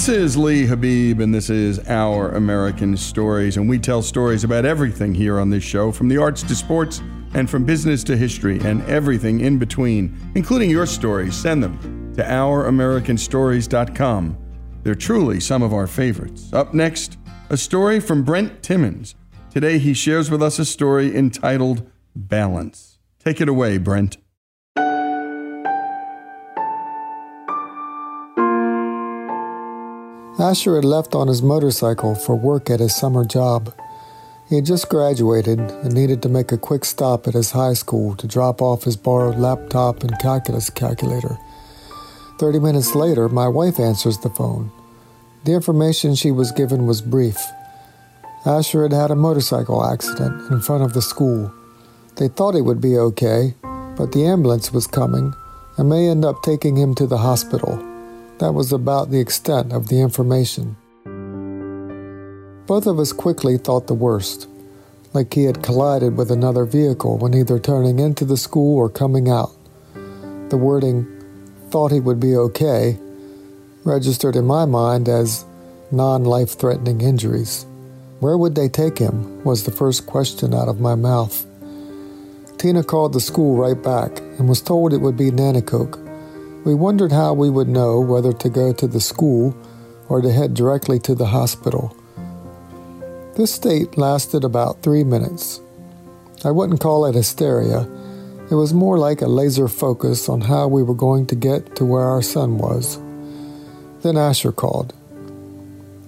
This is Lee Habib, and this is Our American Stories. And we tell stories about everything here on this show from the arts to sports, and from business to history, and everything in between, including your stories. Send them to OurAmericanStories.com. They're truly some of our favorites. Up next, a story from Brent Timmons. Today, he shares with us a story entitled Balance. Take it away, Brent. Asher had left on his motorcycle for work at his summer job. He had just graduated and needed to make a quick stop at his high school to drop off his borrowed laptop and calculus calculator. Thirty minutes later, my wife answers the phone. The information she was given was brief. Asher had had a motorcycle accident in front of the school. They thought he would be okay, but the ambulance was coming and may end up taking him to the hospital. That was about the extent of the information. Both of us quickly thought the worst, like he had collided with another vehicle when either turning into the school or coming out. The wording, thought he would be okay, registered in my mind as non life threatening injuries. Where would they take him? was the first question out of my mouth. Tina called the school right back and was told it would be Nanticoke. We wondered how we would know whether to go to the school or to head directly to the hospital. This state lasted about three minutes. I wouldn't call it hysteria. It was more like a laser focus on how we were going to get to where our son was. Then Asher called.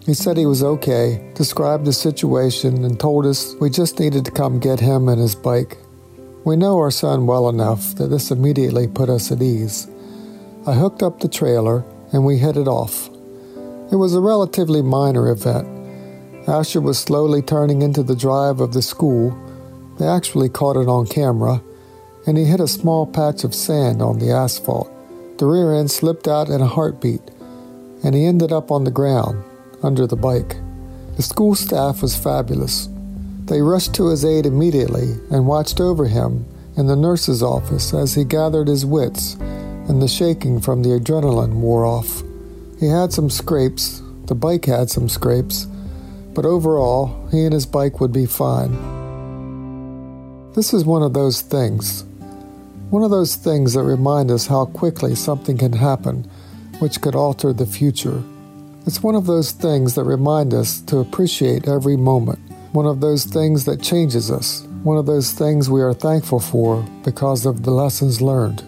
He said he was okay, described the situation, and told us we just needed to come get him and his bike. We know our son well enough that this immediately put us at ease. I hooked up the trailer and we headed off. It was a relatively minor event. Asher was slowly turning into the drive of the school. They actually caught it on camera, and he hit a small patch of sand on the asphalt. The rear end slipped out in a heartbeat, and he ended up on the ground, under the bike. The school staff was fabulous. They rushed to his aid immediately and watched over him in the nurse's office as he gathered his wits and the shaking from the adrenaline wore off. He had some scrapes, the bike had some scrapes, but overall, he and his bike would be fine. This is one of those things. One of those things that remind us how quickly something can happen which could alter the future. It's one of those things that remind us to appreciate every moment one of those things that changes us, one of those things we are thankful for because of the lessons learned.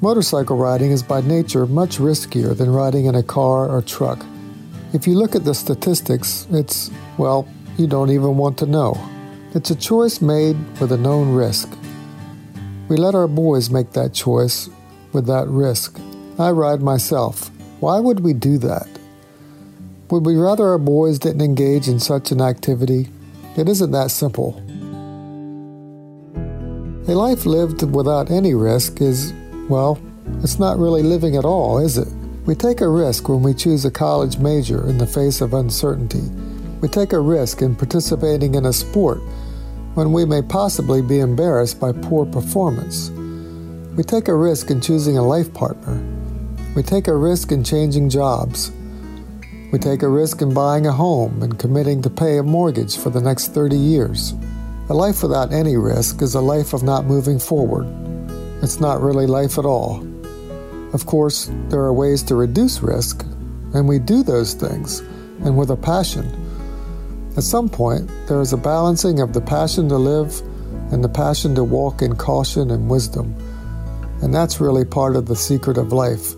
Motorcycle riding is by nature much riskier than riding in a car or truck. If you look at the statistics, it's, well, you don't even want to know. It's a choice made with a known risk. We let our boys make that choice with that risk. I ride myself. Why would we do that? Would we rather our boys didn't engage in such an activity? It isn't that simple. A life lived without any risk is, well, it's not really living at all, is it? We take a risk when we choose a college major in the face of uncertainty. We take a risk in participating in a sport when we may possibly be embarrassed by poor performance. We take a risk in choosing a life partner. We take a risk in changing jobs. We take a risk in buying a home and committing to pay a mortgage for the next 30 years. A life without any risk is a life of not moving forward. It's not really life at all. Of course, there are ways to reduce risk, and we do those things, and with a passion. At some point, there is a balancing of the passion to live and the passion to walk in caution and wisdom. And that's really part of the secret of life.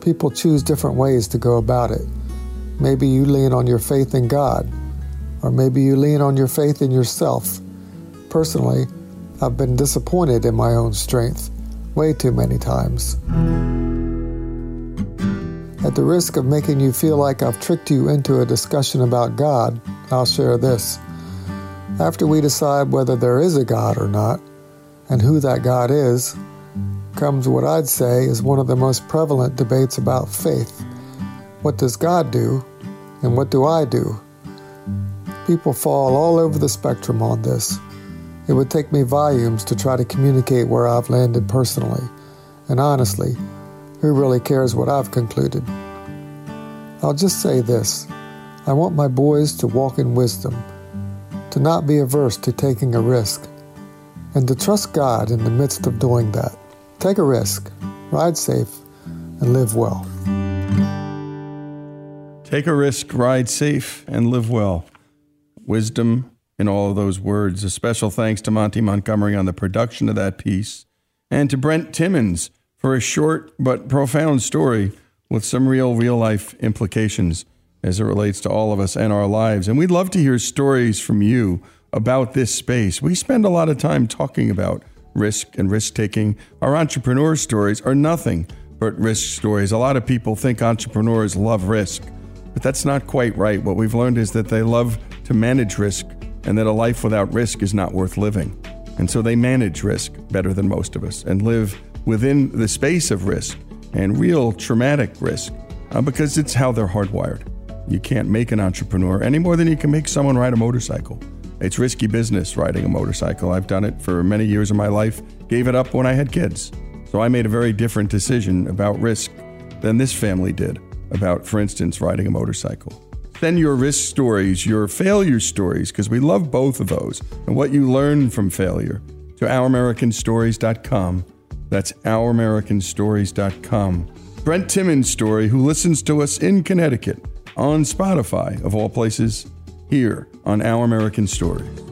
People choose different ways to go about it. Maybe you lean on your faith in God, or maybe you lean on your faith in yourself. Personally, I've been disappointed in my own strength way too many times. At the risk of making you feel like I've tricked you into a discussion about God, I'll share this. After we decide whether there is a God or not, and who that God is, comes what I'd say is one of the most prevalent debates about faith. What does God do, and what do I do? People fall all over the spectrum on this. It would take me volumes to try to communicate where I've landed personally. And honestly, who really cares what I've concluded? I'll just say this I want my boys to walk in wisdom, to not be averse to taking a risk, and to trust God in the midst of doing that. Take a risk, ride safe, and live well. Take a risk, ride safe, and live well. Wisdom in all of those words. A special thanks to Monty Montgomery on the production of that piece, and to Brent Timmons for a short but profound story with some real, real life implications as it relates to all of us and our lives. And we'd love to hear stories from you about this space. We spend a lot of time talking about risk and risk taking. Our entrepreneur stories are nothing but risk stories. A lot of people think entrepreneurs love risk. But that's not quite right. What we've learned is that they love to manage risk and that a life without risk is not worth living. And so they manage risk better than most of us and live within the space of risk and real traumatic risk uh, because it's how they're hardwired. You can't make an entrepreneur any more than you can make someone ride a motorcycle. It's risky business riding a motorcycle. I've done it for many years of my life, gave it up when I had kids. So I made a very different decision about risk than this family did about, for instance, riding a motorcycle. Send your risk stories, your failure stories, because we love both of those, and what you learn from failure to ouramericanstories.com. That's ouramericanstories.com. Brent Timmons' story, who listens to us in Connecticut on Spotify, of all places, here on Our American Stories.